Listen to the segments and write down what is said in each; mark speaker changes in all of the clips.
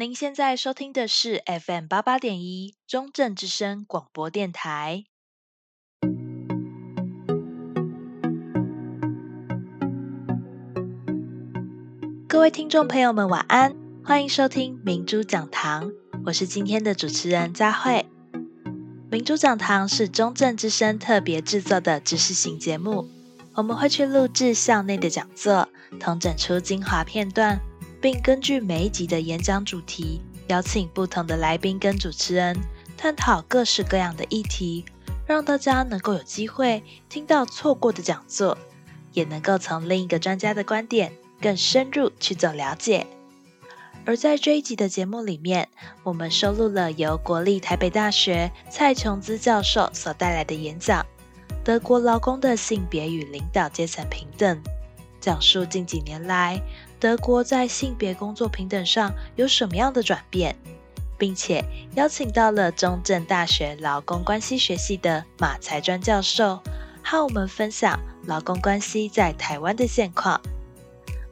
Speaker 1: 您现在收听的是 FM 八八点一中正之声广播电台。各位听众朋友们，晚安，欢迎收听明珠讲堂，我是今天的主持人佳慧。明珠讲堂是中正之声特别制作的知识型节目，我们会去录制校内的讲座，同整出精华片段。并根据每一集的演讲主题，邀请不同的来宾跟主持人，探讨各式各样的议题，让大家能够有机会听到错过的讲座，也能够从另一个专家的观点更深入去做了解。而在这一集的节目里面，我们收录了由国立台北大学蔡琼姿教授所带来的演讲《德国劳工的性别与领导阶层平等》，讲述近几年来，德国在性别工作平等上有什么样的转变，并且邀请到了中正大学劳工关系学系的马才专教授，和我们分享劳工关系在台湾的现况。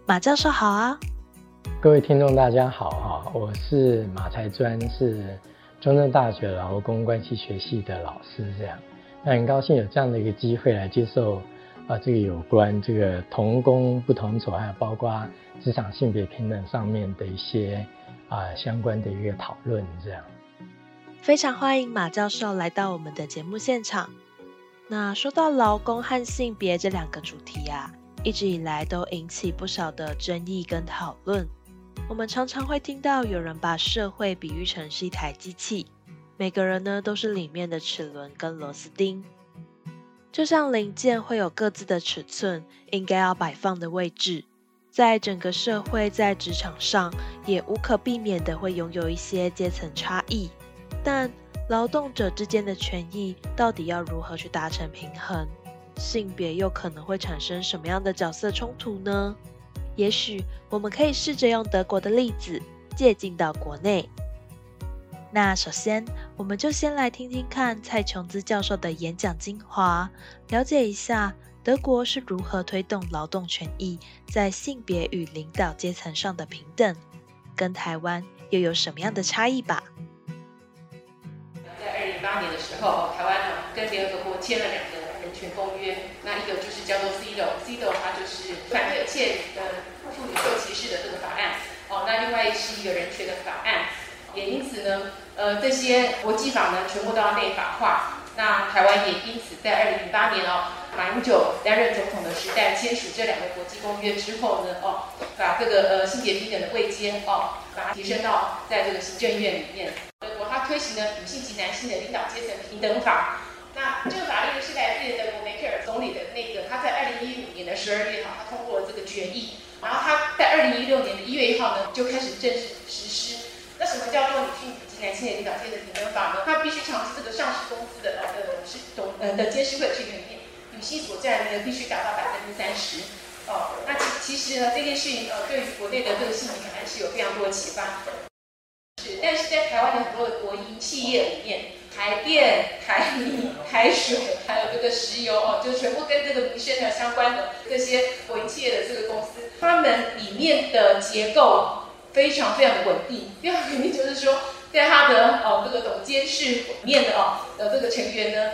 Speaker 1: 马教授好啊！
Speaker 2: 各位听众大家好啊，我是马才专，是中正大学劳工关系学系的老师，这样，那很高兴有这样的一个机会来接受。啊，这个有关这个同工不同酬，还有包括职场性别平等上面的一些啊相关的一个讨论，这样。
Speaker 1: 非常欢迎马教授来到我们的节目现场。那说到劳工和性别这两个主题啊，一直以来都引起不少的争议跟讨论。我们常常会听到有人把社会比喻成是一台机器，每个人呢都是里面的齿轮跟螺丝钉。就像零件会有各自的尺寸，应该要摆放的位置，在整个社会，在职场上，也无可避免的会拥有一些阶层差异。但劳动者之间的权益到底要如何去达成平衡？性别又可能会产生什么样的角色冲突呢？也许我们可以试着用德国的例子借镜到国内。那首先，我们就先来听听看蔡琼姿教授的演讲精华，了解一下德国是如何推动劳动权益在性别与领导阶层上的平等，跟台湾又有什么样的差异吧。
Speaker 3: 在二零零八年的时候，台湾呢跟联合国签了两个人权公约，那一个就是叫做 CEDAW，CEDAW 它就是反对妾与妇女受歧视的这个法案，哦，那另外是一个人权的法案。也因此呢，呃，这些国际法呢，全部都要内法化。那台湾也因此在二零零八年哦，马英九担任总统的时代，签署这两个国际公约之后呢，哦，把这个呃性别平等的位阶哦，把它提升到在这个行政院里面。德国它推行了女性及男性的领导阶层平等法。那这个法律呢是来自德国梅克尔总理的那个，他在二零一五年的十二月哈，他通过了这个决议，然后他在二零一六年的一月一号呢，就开始正式实施。那什么叫做女性及男性的领导阶层平等法呢？它必须长期这个上市公司的呃的是董呃的监事会成员里面，女性所占的必须达到百分之三十。哦，那其其实呢这件事情呃对于国内的这个性别还是有非常多的启发。是，但是在台湾的很多的国营企业里面，台电、台泥、台水，还有这个石油哦，就全部跟这个民生的相关的这些国营企业的这个公司，他们里面的结构。非常非常的稳定，第二个原因就是说，在他的哦这个董监事里面的哦的这个成员呢，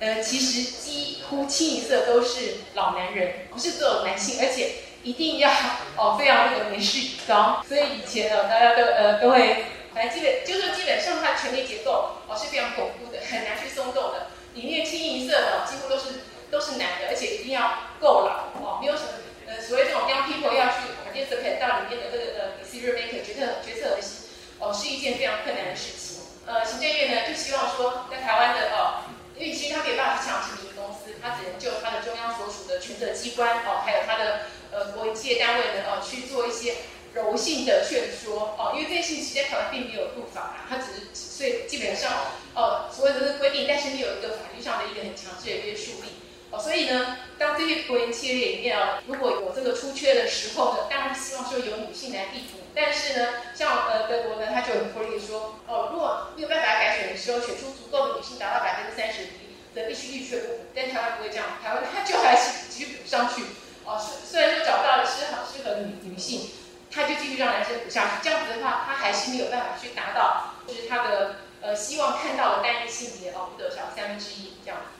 Speaker 3: 呃，其实几乎清一色都是老男人，不是只有男性，而且一定要哦非常这个年事已高，所以以前呢大家都呃都会，反正基本就是基本上他的权力结构哦是非常巩固的，很难去松动的，里面清一色的几乎都是都是男的，而且一定要够老哦，没有什么呃所谓这种 young people 要去 participate 到里面的这个呃。maker 决策决策核心哦，是一件非常困难的事情。呃，行政院呢就希望说，在台湾的哦，因为其实他没有办法去强制民营公司，他只能就他的中央所属的权责机关哦，还有他的呃国营企业单位呢哦，去做一些柔性的劝说哦，因为这件事情其实在台湾并没有入法啊，它只是所以基本上哦，所谓的规定，但是没有一个法律上的一个很强制的约束力。所以呢，当这些国营企业里面啊，如果有这个出缺的时候呢，当然希望说有女性来替补。但是呢，像呃德国呢，他就很鼓励说，哦，如果没有办法改选的时候，选出足够的女性达到百分之三十的必须率却不补。但台湾不会这样，台湾他就还是继续补上去。哦，虽虽然说找到了适合适合女女性，他就继续让男生补下去。这样子的话，他还是没有办法去达到，就是他的呃希望看到的单一性别哦不得少三分之一这样子。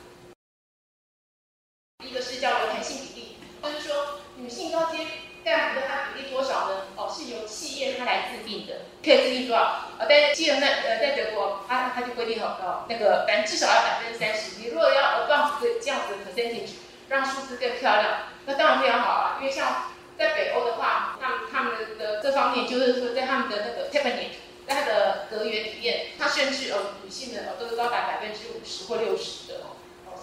Speaker 3: 一个是叫流弹性比例，就是说女性高阶干部的她比例多少呢？哦，是由企业它来制定的，可以制定多少？呃，但是既然在呃在德国，它它就规定好高，那个反正至少要百分之三十。你如果要呃放这这样子的 percentage，让数字更漂亮，那当然非常好啊。因为像在北欧的话，他们他们的这方面就是说，在他们的那个 cabinet，在它的阁员里面，它甚至呃女性的呃都是高达百分之五十或六十的哦。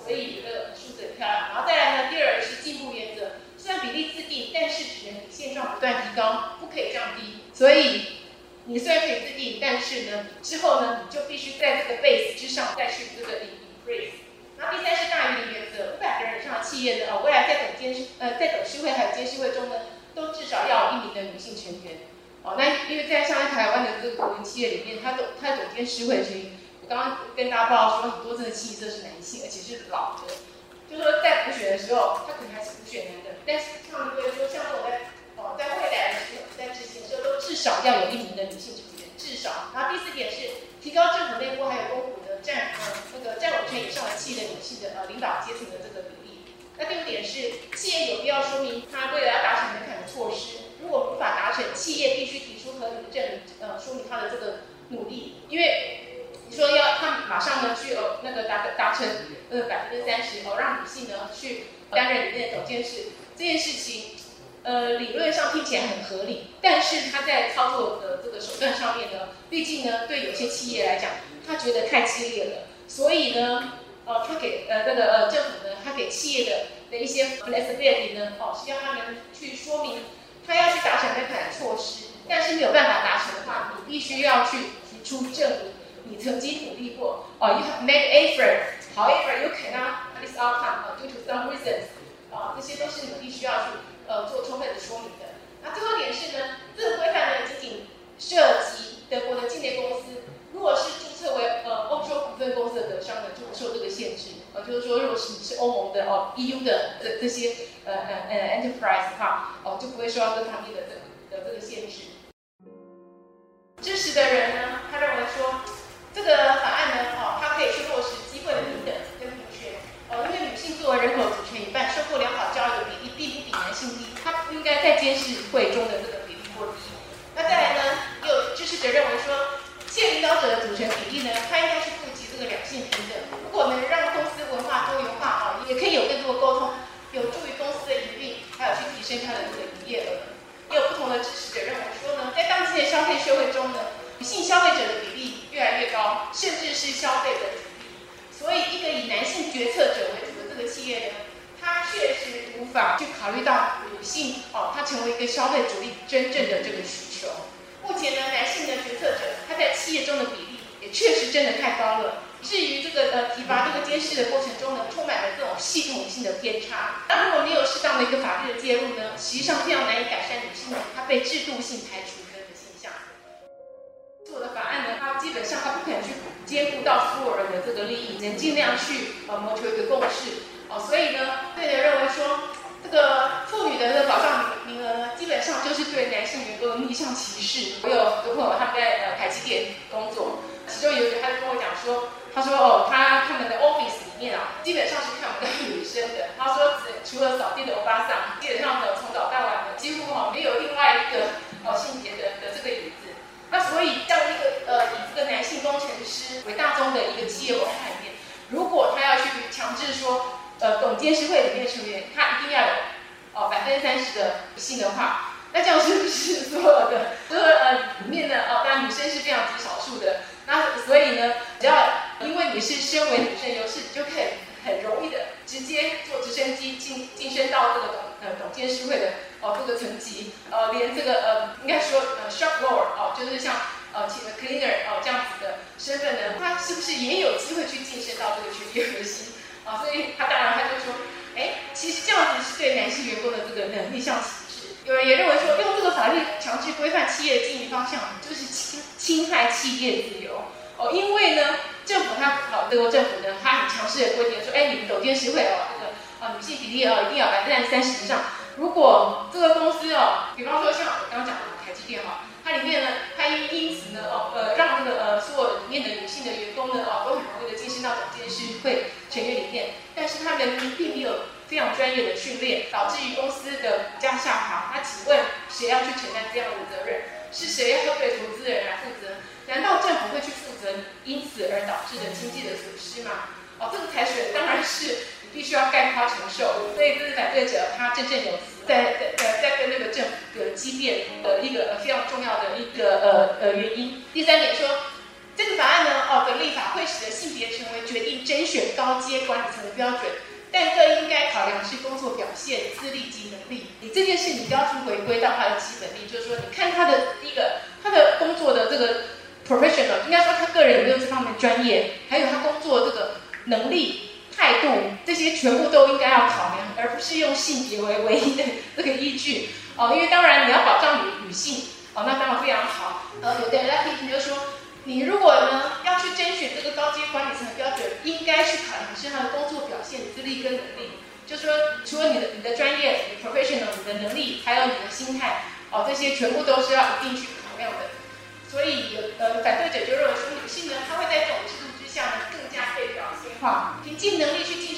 Speaker 3: 所以这个数字很漂亮。然后再来呢，第二是进步原则。虽然比例制定，但是只能比现状不断提高，不可以降低。所以你虽然可以制定，但是呢，之后呢，你就必须在这个 base 之上再去这个 increase。然后第三是大于零原则，五百个人以上的企业呢，哦，未来在董监事呃在董事会还有监事会中呢，都至少要有一名的女性成员。哦，那因为在像在台湾的这个国营企业里面，它总它总监事会成员，我刚报告说，很多这个企业都是男性，而且是老的。就是说在补选的时候，他可能还是补选男的，但是他们会说，像我在哦在未来的时候，在执行的时候，都至少要有一名的女性成员，至少。然后第四点是提高政府内部还有公股的占呃那个占五成以上的企业的女性的呃领导阶层的这个比例。那第五点是企业有必要说明他为了要达成门槛的措施，如果无法达成，企业必须提出合理的证明，呃说明他的这个努力，因为。说要他马上呢去呃那个达达成呃百分之三十哦，让女性呢去担任里面的总监事，这件事情呃理论上听起来很合理，但是他在操作的这个手段上面呢，毕竟呢对有些企业来讲，他觉得太激烈了，所以呢呃他给呃那个呃政府呢，他给企业的的一些 flexibility 呢哦，是要他们去说明他要去达成那款措施，但是没有办法达成的话，你必须要去提出证明。你曾经努力过，哦、，you have made effort，however you cannot this outcome due to some reasons，啊、这些都是你必须要去呃做充分的说明的。那最后一点是呢，这个规范呢仅仅涉及德国的境内公司，如果是注册为呃欧洲股份公司的德商呢，就不受这个限制。呃，就是说，如果是你是欧盟的哦、EU 的这这些呃呃呃 enterprise 的话，哦、就不会受到这方面的这的这个限制。支持的人呢，他认为说。这个法案呢，哦，它可以去落实机会的平等跟平权，哦，因为女性作为人口组成一半，受过良好教育的比例并不比男性低，她不应该在监事会中的这个比例过低。那再来呢，也有支持者认为说，现领导者的组成比例呢，它应该是顾及这个两性平等。如果能让公司文化多元化，啊，也可以有更多的沟通，有助于公司的营运，还有去提升它的这个营业额。也有不同的支持者认为说呢，在当今的消费社会中呢，女性消费者的比越来越高，甚至是消费的主力。所以，一个以男性决策者为主的这个企业呢，它确实无法去考虑到女性哦，它成为一个消费主力真正的这个需求。目前呢，男性的决策者他在企业中的比例也确实真的太高了。至于这个呃提拔这个监事的过程中呢，充满了这种系统性的偏差。那如果没有适当的一个法律的介入呢，实际上非常难以改善女性她被制度性排除。案呢，它基本上它不可能去兼顾到所有人的这个利益，能尽量去呃谋求一个共识哦。所以呢，对人认为说，这个妇女的这个保障名额呢，基本上就是对男性员工的逆向歧视。我有个朋友他们在呃台积电工作，其中有一个他就跟我讲说，他说哦，他他们的 office 里面啊，基本上是看不到女生的。他说除了扫地的欧巴桑，基本上呢从早到晚呢，几乎哈没有另外一个哦性别的的这个椅子。那所以，这样一个呃，为大宗的一个企业文化里面，如果他要去强制说，呃，董监事会里面成员他一定要有哦百分之三十的女性的话，那这样是不是所有的这个呃里面的哦，当然女生是非常极少数的，那所以呢，只要因为你是身为女生优势，你就可以很容易的直接坐直升机晋晋升到这个董呃董监事会的。哦，这个层级，呃，连这个呃，应该说呃，shop lower 哦，就是像呃，cleaner 哦这样子的身份呢，他是不是也有机会去晋升到这个权力核心？啊、哦，所以他当然他就说，哎，其实这样子是对男性员工的这个能力上歧视。有人也认为说，用这个法律强制规范企业的经营方向，就是侵侵害企业自由。哦，因为呢，政府他好，德国政府呢，他很强势的规定说，哎，你们董监事会哦，这个啊女性比例哦，一定要百分之三十以上。如果这个公司哦，比方说像我刚刚讲的台积积电哈，它里面呢，它因因此呢，哦，呃，让这个呃所有里面的女性的员工呢，哦，都很容易的晋升到总监事会成员里面，但是他们并没有非常专业的训练，导致于公司的股价下滑。那请问谁要去承担这样的责任？是谁要对投资人来负责？难道政府会去负责因此而导致的经济的损失吗？哦，这个财损当然是必须要概括承受。所以这是反对者他振振有词，在在在在跟那个政府的激辩的一个非常重要的一个呃呃原因。第三点说，这个法案呢，哦的立法会使得性别成为决定甄选高阶管理层的标准，但更应该考量是工作表现、资历及能力。你这件事你都要去回归到他的基本力，就是说，你看他的第一个他的工作的这个 professional，应该说他个人有没有这方面专业，还有他工作这个。能力、态度，这些全部都应该要考量，而不是用性别为唯一的这个依据哦。因为当然你要保障女女性哦，那当然非常好。呃，有的人来批评就说，你如果呢要去甄选这个高阶管理层的标准，应该去考量的是他的工作表现、资历跟能力。就说，除了你的你的专业、你的 professional、你的能力，还有你的心态哦，这些全部都是要一定去考量的。所以有，呃，反对者就认为说，女性呢，她会在这种制度之下呢，更加被表现化。凭尽能力去进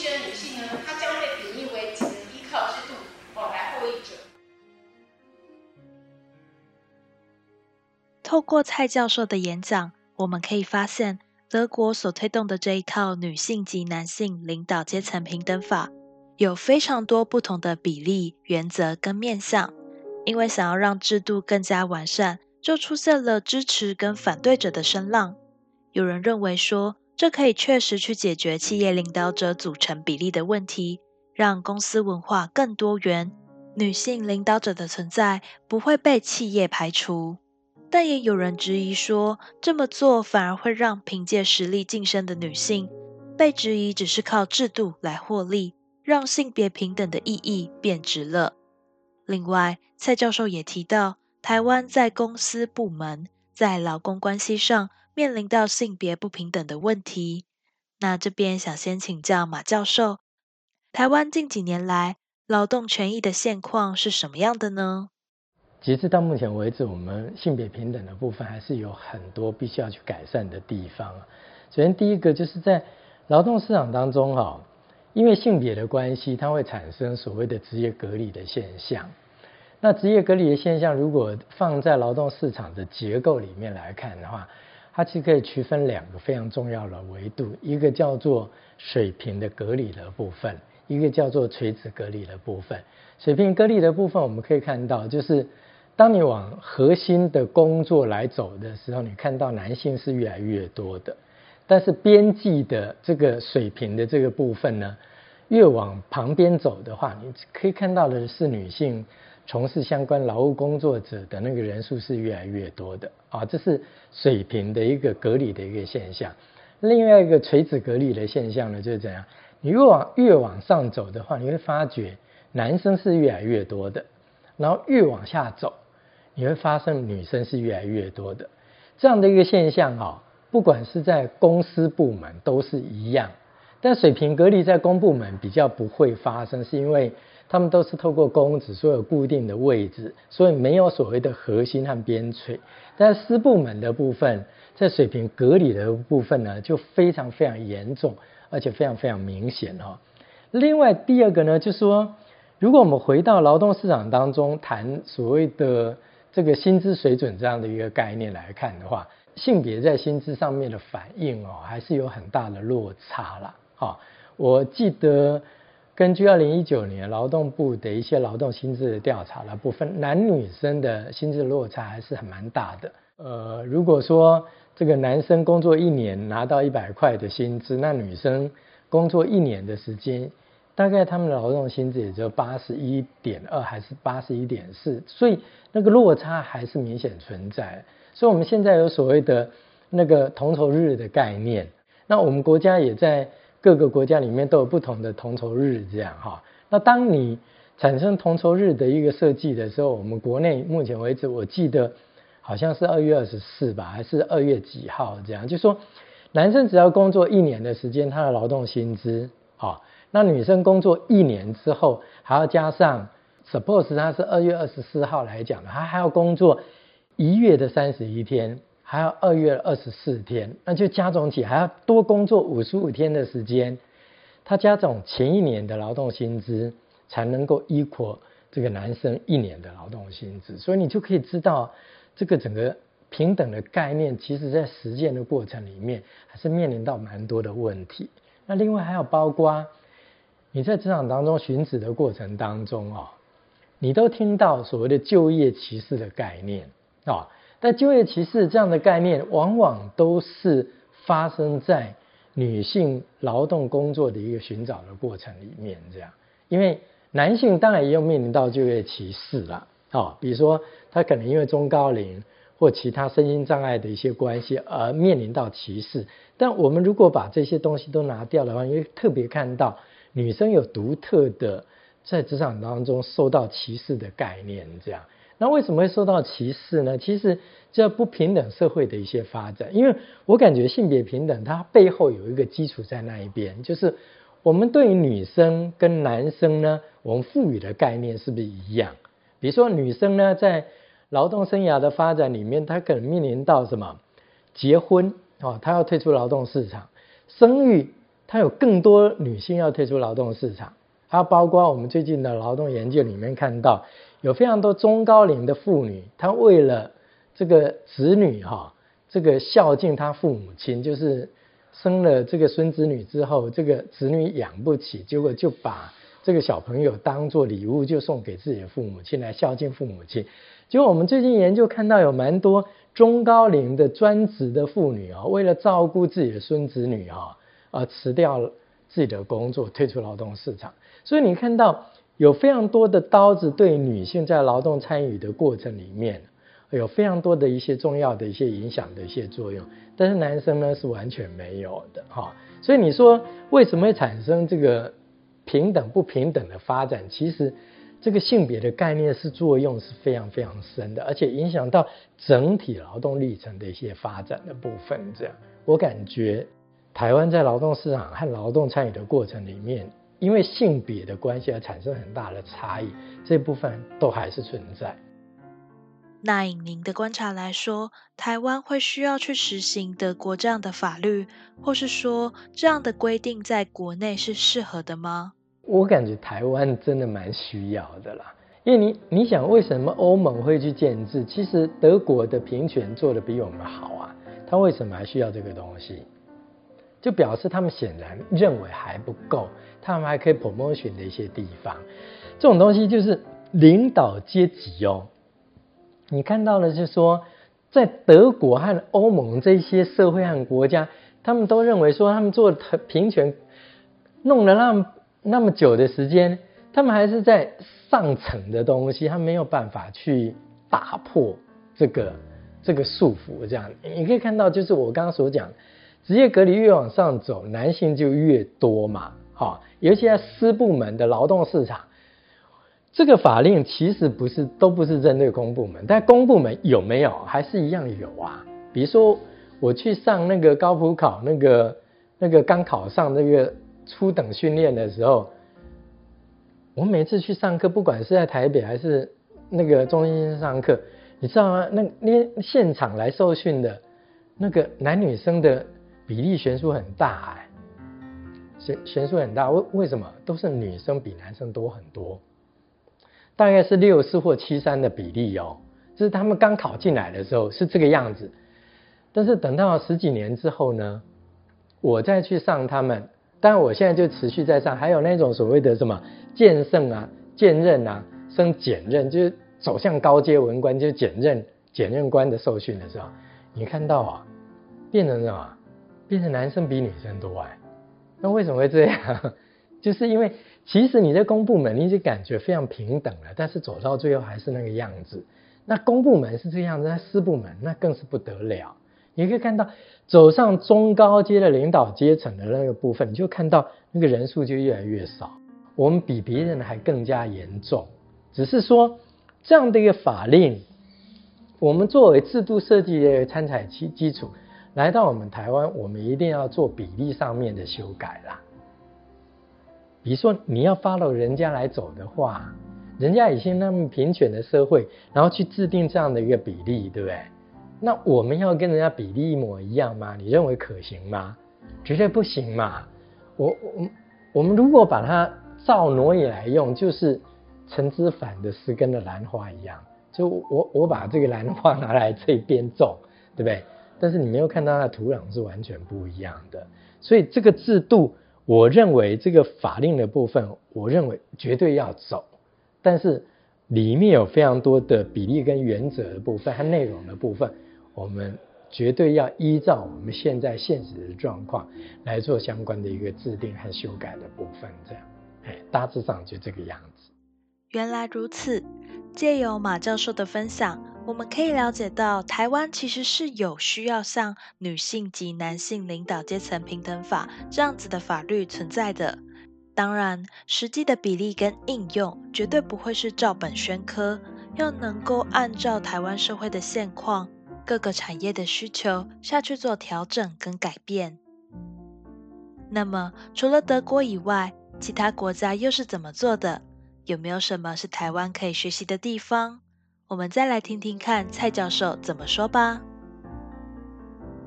Speaker 1: 透过蔡教授的演讲，我们可以发现，德国所推动的这一套女性及男性领导阶层平等法，有非常多不同的比例、原则跟面向。因为想要让制度更加完善。就出现了支持跟反对者的声浪。有人认为说，这可以确实去解决企业领导者组成比例的问题，让公司文化更多元，女性领导者的存在不会被企业排除。但也有人质疑说，这么做反而会让凭借实力晋升的女性被质疑只是靠制度来获利，让性别平等的意义变值了。另外，蔡教授也提到。台湾在公司部门在劳工关系上面临到性别不平等的问题。那这边想先请教马教授，台湾近几年来劳动权益的现况是什么样的呢？
Speaker 2: 截至到目前为止，我们性别平等的部分还是有很多必须要去改善的地方。首先，第一个就是在劳动市场当中，哈，因为性别的关系，它会产生所谓的职业隔离的现象。那职业隔离的现象，如果放在劳动市场的结构里面来看的话，它其实可以区分两个非常重要的维度，一个叫做水平的隔离的部分，一个叫做垂直隔离的部分。水平隔离的部分，我们可以看到，就是当你往核心的工作来走的时候，你看到男性是越来越多的，但是边际的这个水平的这个部分呢，越往旁边走的话，你可以看到的是女性。从事相关劳务工作者的那个人数是越来越多的啊，这是水平的一个隔离的一个现象。另外一个垂直隔离的现象呢，就是怎样？你越往越往上走的话，你会发觉男生是越来越多的，然后越往下走，你会发现女生是越来越多的。这样的一个现象啊，不管是在公司部门都是一样，但水平隔离在公部门比较不会发生，是因为。他们都是透过公职，所有固定的位置，所以没有所谓的核心和边陲。但私部门的部分，在水平隔离的部分呢，就非常非常严重，而且非常非常明显哈。另外第二个呢，就是说，如果我们回到劳动市场当中谈所谓的这个薪资水准这样的一个概念来看的话，性别在薪资上面的反应哦，还是有很大的落差啦。哈，我记得。根据二零一九年劳动部的一些劳动薪资的调查的部分，男女生的薪资落差还是很蛮大的。呃，如果说这个男生工作一年拿到一百块的薪资，那女生工作一年的时间，大概他们的劳动薪资也就八十一点二还是八十一点四，所以那个落差还是明显存在。所以我们现在有所谓的那个同酬日的概念，那我们国家也在。各个国家里面都有不同的同酬日，这样哈。那当你产生同酬日的一个设计的时候，我们国内目前为止，我记得好像是二月二十四吧，还是二月几号这样？就说男生只要工作一年的时间，他的劳动薪资好，那女生工作一年之后，还要加上，suppose 她是二月二十四号来讲的，她还要工作一月的三十一天，还要二月二十四天，那就加总起还要多工作五十五天的时间，她加总前一年的劳动薪资才能够 equal 这个男生一年的劳动薪资，所以你就可以知道这个整个平等的概念，其实在实践的过程里面还是面临到蛮多的问题。那另外还有包括你在职场当中寻职的过程当中啊、哦，你都听到所谓的就业歧视的概念啊、但就业歧视这样的概念，往往都是发生在女性劳动工作的一个寻找的过程里面，这样，因为男性当然也有面临到就业歧视了啊、比如说他可能因为中高龄。或其他身心障碍的一些关系而面临到歧视，但我们如果把这些东西都拿掉的话，因为特别看到女生有独特的在职场当中受到歧视的概念，这样，那为什么会受到歧视呢？其实这不平等社会的一些发展，因为我感觉性别平等它背后有一个基础在那一边，就是我们对于女生跟男生呢，我们赋予的概念是不是一样？比如说女生呢，在劳动生涯的发展里面，她可能面临到什么？结婚啊，她要退出劳动市场；生育，他有更多女性要退出劳动市场。还包括我们最近的劳动研究里面看到，有非常多中高龄的妇女，她为了这个子女哈，这个孝敬她父母亲，就是生了这个孙子女之后，这个子女养不起，结果就把这个小朋友当做礼物，就送给自己的父母亲来孝敬父母亲。就我们最近研究看到，有蛮多中高龄的专职的妇女啊，为了照顾自己的孙子女啊，而辞掉自己的工作，退出劳动市场。所以你看到有非常多的刀子对女性在劳动参与的过程里面，有非常多的一些重要的一些影响的一些作用，但是男生呢是完全没有的哈。所以你说为什么会产生这个平等不平等的发展？其实。这个性别的概念是作用是非常非常深的，而且影响到整体劳动历程的一些发展的部分。这样，我感觉台湾在劳动市场和劳动参与的过程里面，因为性别的关系而产生很大的差异，这部分都还是存在。
Speaker 1: 那以您的观察来说，台湾会需要去实行德国这样的法律，或是说这样的规定在国内是适合的吗？
Speaker 2: 我感觉台湾真的蛮需要的啦，因为你你想，为什么欧盟会去建制？其实德国的平权做得比我们好啊，他为什么还需要这个东西？就表示他们显然认为还不够，他们还可以 promotion 的一些地方。这种东西就是领导阶级哦，你看到了，就是说在德国和欧盟这些社会和国家，他们都认为说他们做平权弄了那么。那么久的时间，他们还是在上层的东西，他没有办法去打破这个这个束缚。这样，你可以看到，就是我刚刚所讲，职业隔离越往上走，男性就越多嘛。好，尤其在私部门的劳动市场，这个法令其实不是都不是针对公部门，但公部门有没有还是一样有啊？比如说我去上那个高普考，那个那个刚考上那个。初等训练的时候，我每次去上课，不管是在台北还是那个中心上课，你知道吗？那那现场来受训的，那个男女生的比例悬殊很大哎，悬悬殊很大。为为什么？都是女生比男生多很多，大概是六四或七三的比例哦。就是他们刚考进来的时候是这个样子，但是等到十几年之后呢，我再去上他们。但我现在就持续在上，还有那种所谓的什么剑圣啊、剑刃啊、升检任，就是走向高阶文官，就是检任、检任官的受训的时候，你看到啊，变成什么？变成男生比女生多哎。那为什么会这样？就是因为其实你在公部门，你已经感觉非常平等了，但是走到最后还是那个样子。那公部门是这样子，那私部门那更是不得了。你可以看到，走上中高阶的领导阶层的那个部分，你就看到那个人数就越来越少。我们比别人还更加严重。只是说这样的一个法令，我们作为制度设计的参采基基础，来到我们台湾，我们一定要做比例上面的修改啦。比如说你要 follow 人家来走的话，人家已经那么平权的社会，然后去制定这样的一个比例，对不对？那我们要跟人家比例一模一样吗？你认为可行吗？绝对不行嘛！我我我们如果把它照挪移来用，就是陈之反的诗跟的兰花一样，就我我把这个兰花拿来这边种，对不对？但是你没有看到它的土壤是完全不一样的，所以这个制度，我认为这个法令的部分，我认为绝对要走，但是里面有非常多的比例跟原则的部分和内容的部分。我们绝对要依照我们现在现实的状况来做相关的一个制定和修改的部分，这样，哎，大致上就这个样子。
Speaker 1: 原来如此，借由马教授的分享，我们可以了解到，台湾其实是有需要像《女性及男性领导阶层平等法》这样子的法律存在的。当然，实际的比例跟应用绝对不会是照本宣科，要能够按照台湾社会的现况。各个产业的需求下去做调整跟改变。那么，除了德国以外，其他国家又是怎么做的？有没有什么是台湾可以学习的地方？我们再来听听看蔡教授怎么说吧。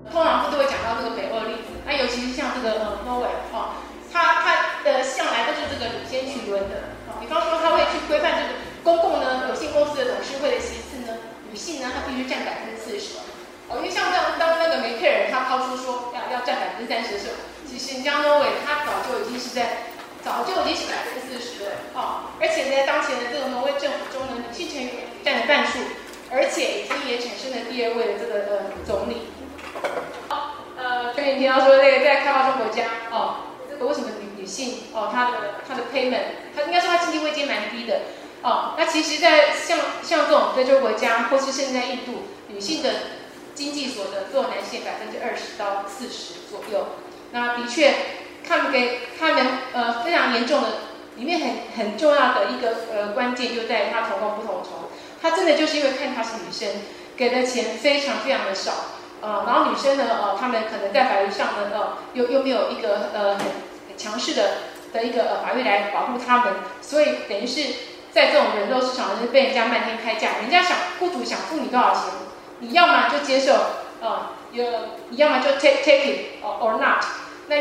Speaker 3: 通常都会讲到这个北欧例子，那尤其是像这个呃挪威哦，它它的向来都是这个领先群伦的。比方说，它会去规范这个公共呢有限公司的董事会的席次呢，女性呢，她必须占百分之四十。哦，因为像这样，当那个梅克尔他抛出说要要占百分之三十的时候，其实像挪威，他早就已经是在早就已经是百分之四十了。哦，而且在当前的这个挪威政府中呢，女性成员占了半数，而且已经也产生了第二位的这个呃总理。好，呃，所以你听到说那个在开发中国家，哦，这个为什么女女性哦，她的她的 payment，她应该说她经济位阶蛮低的。哦，那其实，在像像这种非洲国家，或是现在印度，女性的经济所得只有男性百分之二十到四十左右。那的确，他们给他们呃非常严重的，里面很很重要的一个呃关键就在于他同工不同酬。他真的就是因为看她是女生，给的钱非常非常的少。呃，然后女生呢，呃，他们可能在法律上呢，呃，又又没有一个呃很很强势的的一个呃法律来保护他们，所以等于是。在这种人肉市场，就是被人家漫天开价，人家想雇主想付你多少钱，你要么就接受，呃，有你要么就 take take it or not，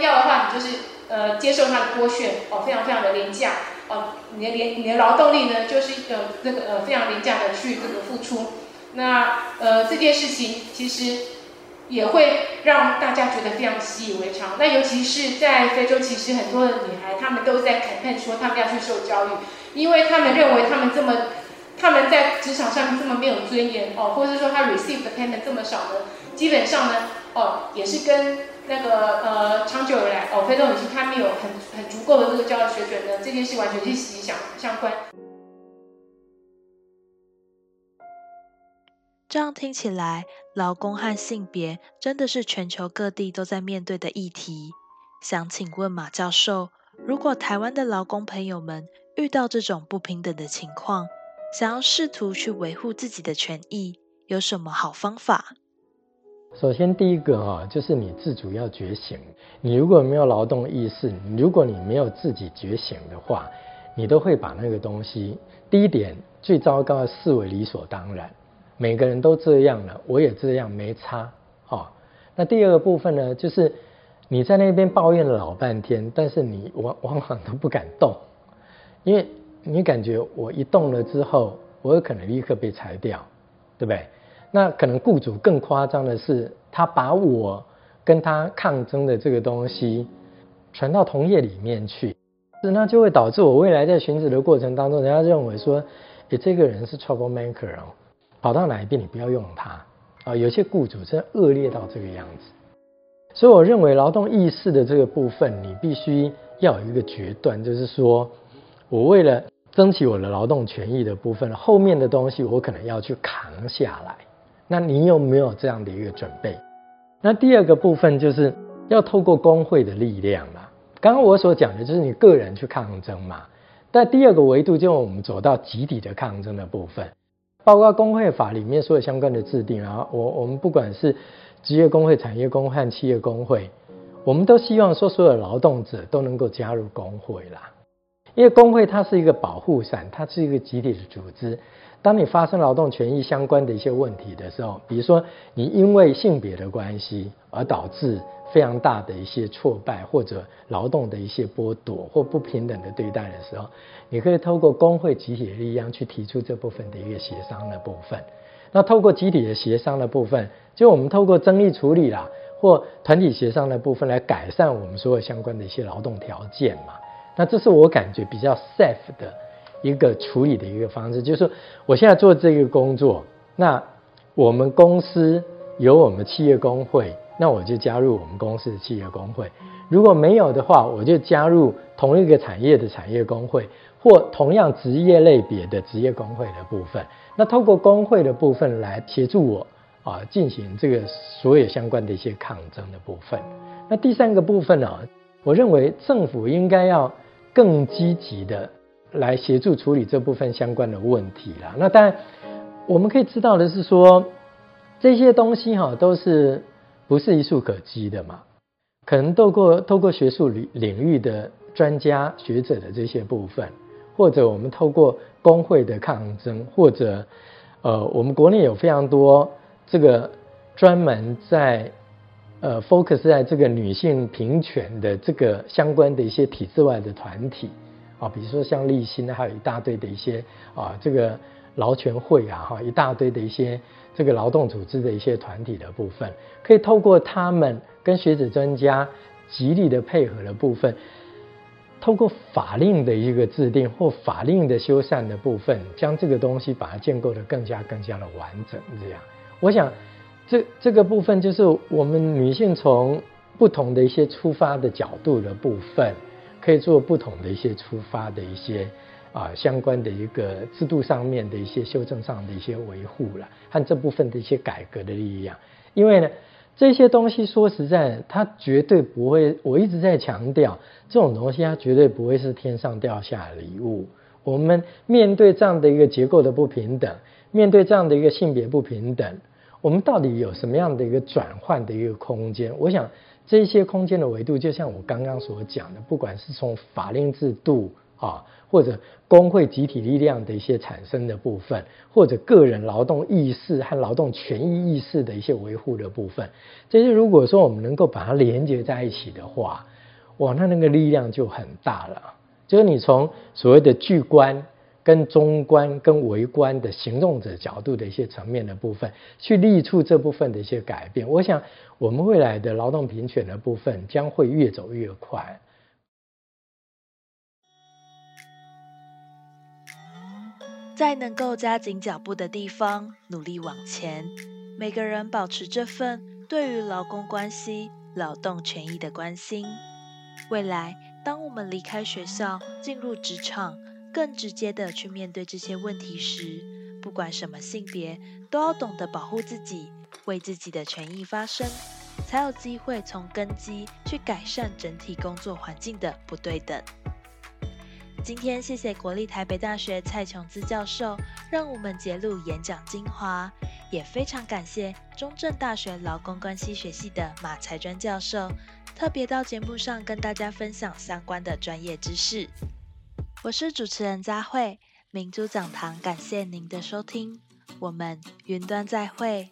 Speaker 3: 要的话你就是呃接受他的剥削，哦，非常非常的廉价，哦，你的廉你的劳动力呢就是呃那这个呃非常廉价的去这个付出，那呃这件事情其实也会让大家觉得非常习以为常，那尤其是在非洲，其实很多的女孩她们都在恳恳说她们要去受教育。因为她们认为她们这么，他们在职场上这么没有尊严哦，或者是说他 receive 的 payment 这么少呢，基本上呢，哦，也是跟那个呃长久以来哦，非洲女性她没有很很足够的这个教育水准呢，这件事完全是息息相相关。
Speaker 1: 这样听起来，劳工和性别真的是全球各地都在面对的议题。想请问马教授，如果台湾的劳工朋友们，遇到这种不平等的情况，想要试图去维护自己的权益，有什么好方法？
Speaker 2: 首先，第一个哈，就是你自主要觉醒。你如果没有劳动意识，如果你没有自己觉醒的话，你都会把那个东西，第一点最糟糕的视为理所当然。每个人都这样了，我也这样，没差。哈，那第二个部分呢，就是你在那边抱怨了老半天，但是你往往往都不敢动。因为你感觉我一动了之后，我有可能立刻被裁掉，对不对？那可能雇主更夸张的是，他把我跟他抗争的这个东西传到同业里面去，那就会导致我未来在寻职的过程当中，人家认为说，诶，这个人是 trouble maker 哦，跑到哪一边你不要用他啊。有些雇主真的恶劣到这个样子，所以我认为劳动意识的这个部分，你必须要有一个决断，就是说。我为了争取我的劳动权益的部分，后面的东西我可能要去扛下来。那你有没有这样的一个准备？那第二个部分就是要透过工会的力量啦。刚刚我所讲的就是你个人去抗争嘛。但第二个维度就是我们走到集体的抗争的部分，包括工会法里面所有相关的制定啊。我我们不管是职业工会、产业工会和企业工会，我们都希望说所有劳动者都能够加入工会啦。因为工会它是一个保护伞，它是一个集体的组织。当你发生劳动权益相关的一些问题的时候，比如说你因为性别的关系而导致非常大的一些挫败，或者劳动的一些剥夺或不平等的对待的时候，你可以透过工会集体的力量去提出这部分的一个协商的部分。那透过集体的协商的部分，就我们透过争议处理啦，或团体协商的部分来改善我们所有相关的一些劳动条件嘛。那这是我感觉比较 safe 的。一个处理的一个方式，就是说我现在做这个工作，那我们公司有我们企业工会，那我就加入我们公司的企业工会；如果没有的话，我就加入同一个产业的产业工会，或同样职业类别的职业工会的部分。那透过工会的部分来协助我啊，进行这个所有相关的一些抗争的部分。那第三个部分呢，我认为政府应该要更积极的。来协助处理这部分相关的问题啦。那当然，我们可以知道的是说，这些东西哈都是不是一蹴可及的嘛？可能透过透过学术领领域的专家学者的这些部分，或者我们透过工会的抗争，或者呃，我们国内有非常多这个专门在呃 focus 在这个女性平权的这个相关的一些体制外的团体。啊，比如说像立新，还有一大堆的一些啊，这个劳权会啊，哈，一大堆的一些这个劳动组织的一些团体的部分，可以透过他们跟学者专家极力的配合的部分，透过法令的一个制定或法令的修缮的部分，将这个东西把它建构得更加更加的完整。这样，我想这这个部分就是我们女性从不同的一些出发的角度的部分。可以做不同的一些出发的一些啊相关的一个制度上面的一些修正上的一些维护了，和这部分的一些改革的力量。因为呢，这些东西说实在，它绝对不会。我一直在强调，这种东西它绝对不会是天上掉下的礼物。我们面对这样的一个结构的不平等，面对这样的一个性别不平等，我们到底有什么样的一个转换的一个空间？我想。这些空间的维度，就像我刚刚所讲的，不管是从法令制度啊，或者工会集体力量的一些产生的部分，或者个人劳动意识和劳动权益意识的一些维护的部分，这些如果说我们能够把它连接在一起的话，哇，那那个力量就很大了。就是你从所谓的巨观。跟中观、跟微观的行动者角度的一些层面的部分，去力促这部分的一些改变。我想，我们未来的劳动平权的部分将会越走越快。
Speaker 1: 在能够加紧脚步的地方，努力往前。每个人保持这份对于劳工关系、劳动权益的关心。未来，当我们离开学校，进入职场。更直接的去面对这些问题时，不管什么性别，都要懂得保护自己，为自己的权益发声，才有机会从根基去改善整体工作环境的不对等。今天谢谢国立台北大学蔡琼姿教授，让我们揭露演讲精华，也非常感谢中正大学劳工关系学系的马才专教授，特别到节目上跟大家分享相关的专业知识。我是主持人佳慧，明珠讲堂感谢您的收听，我们云端再会。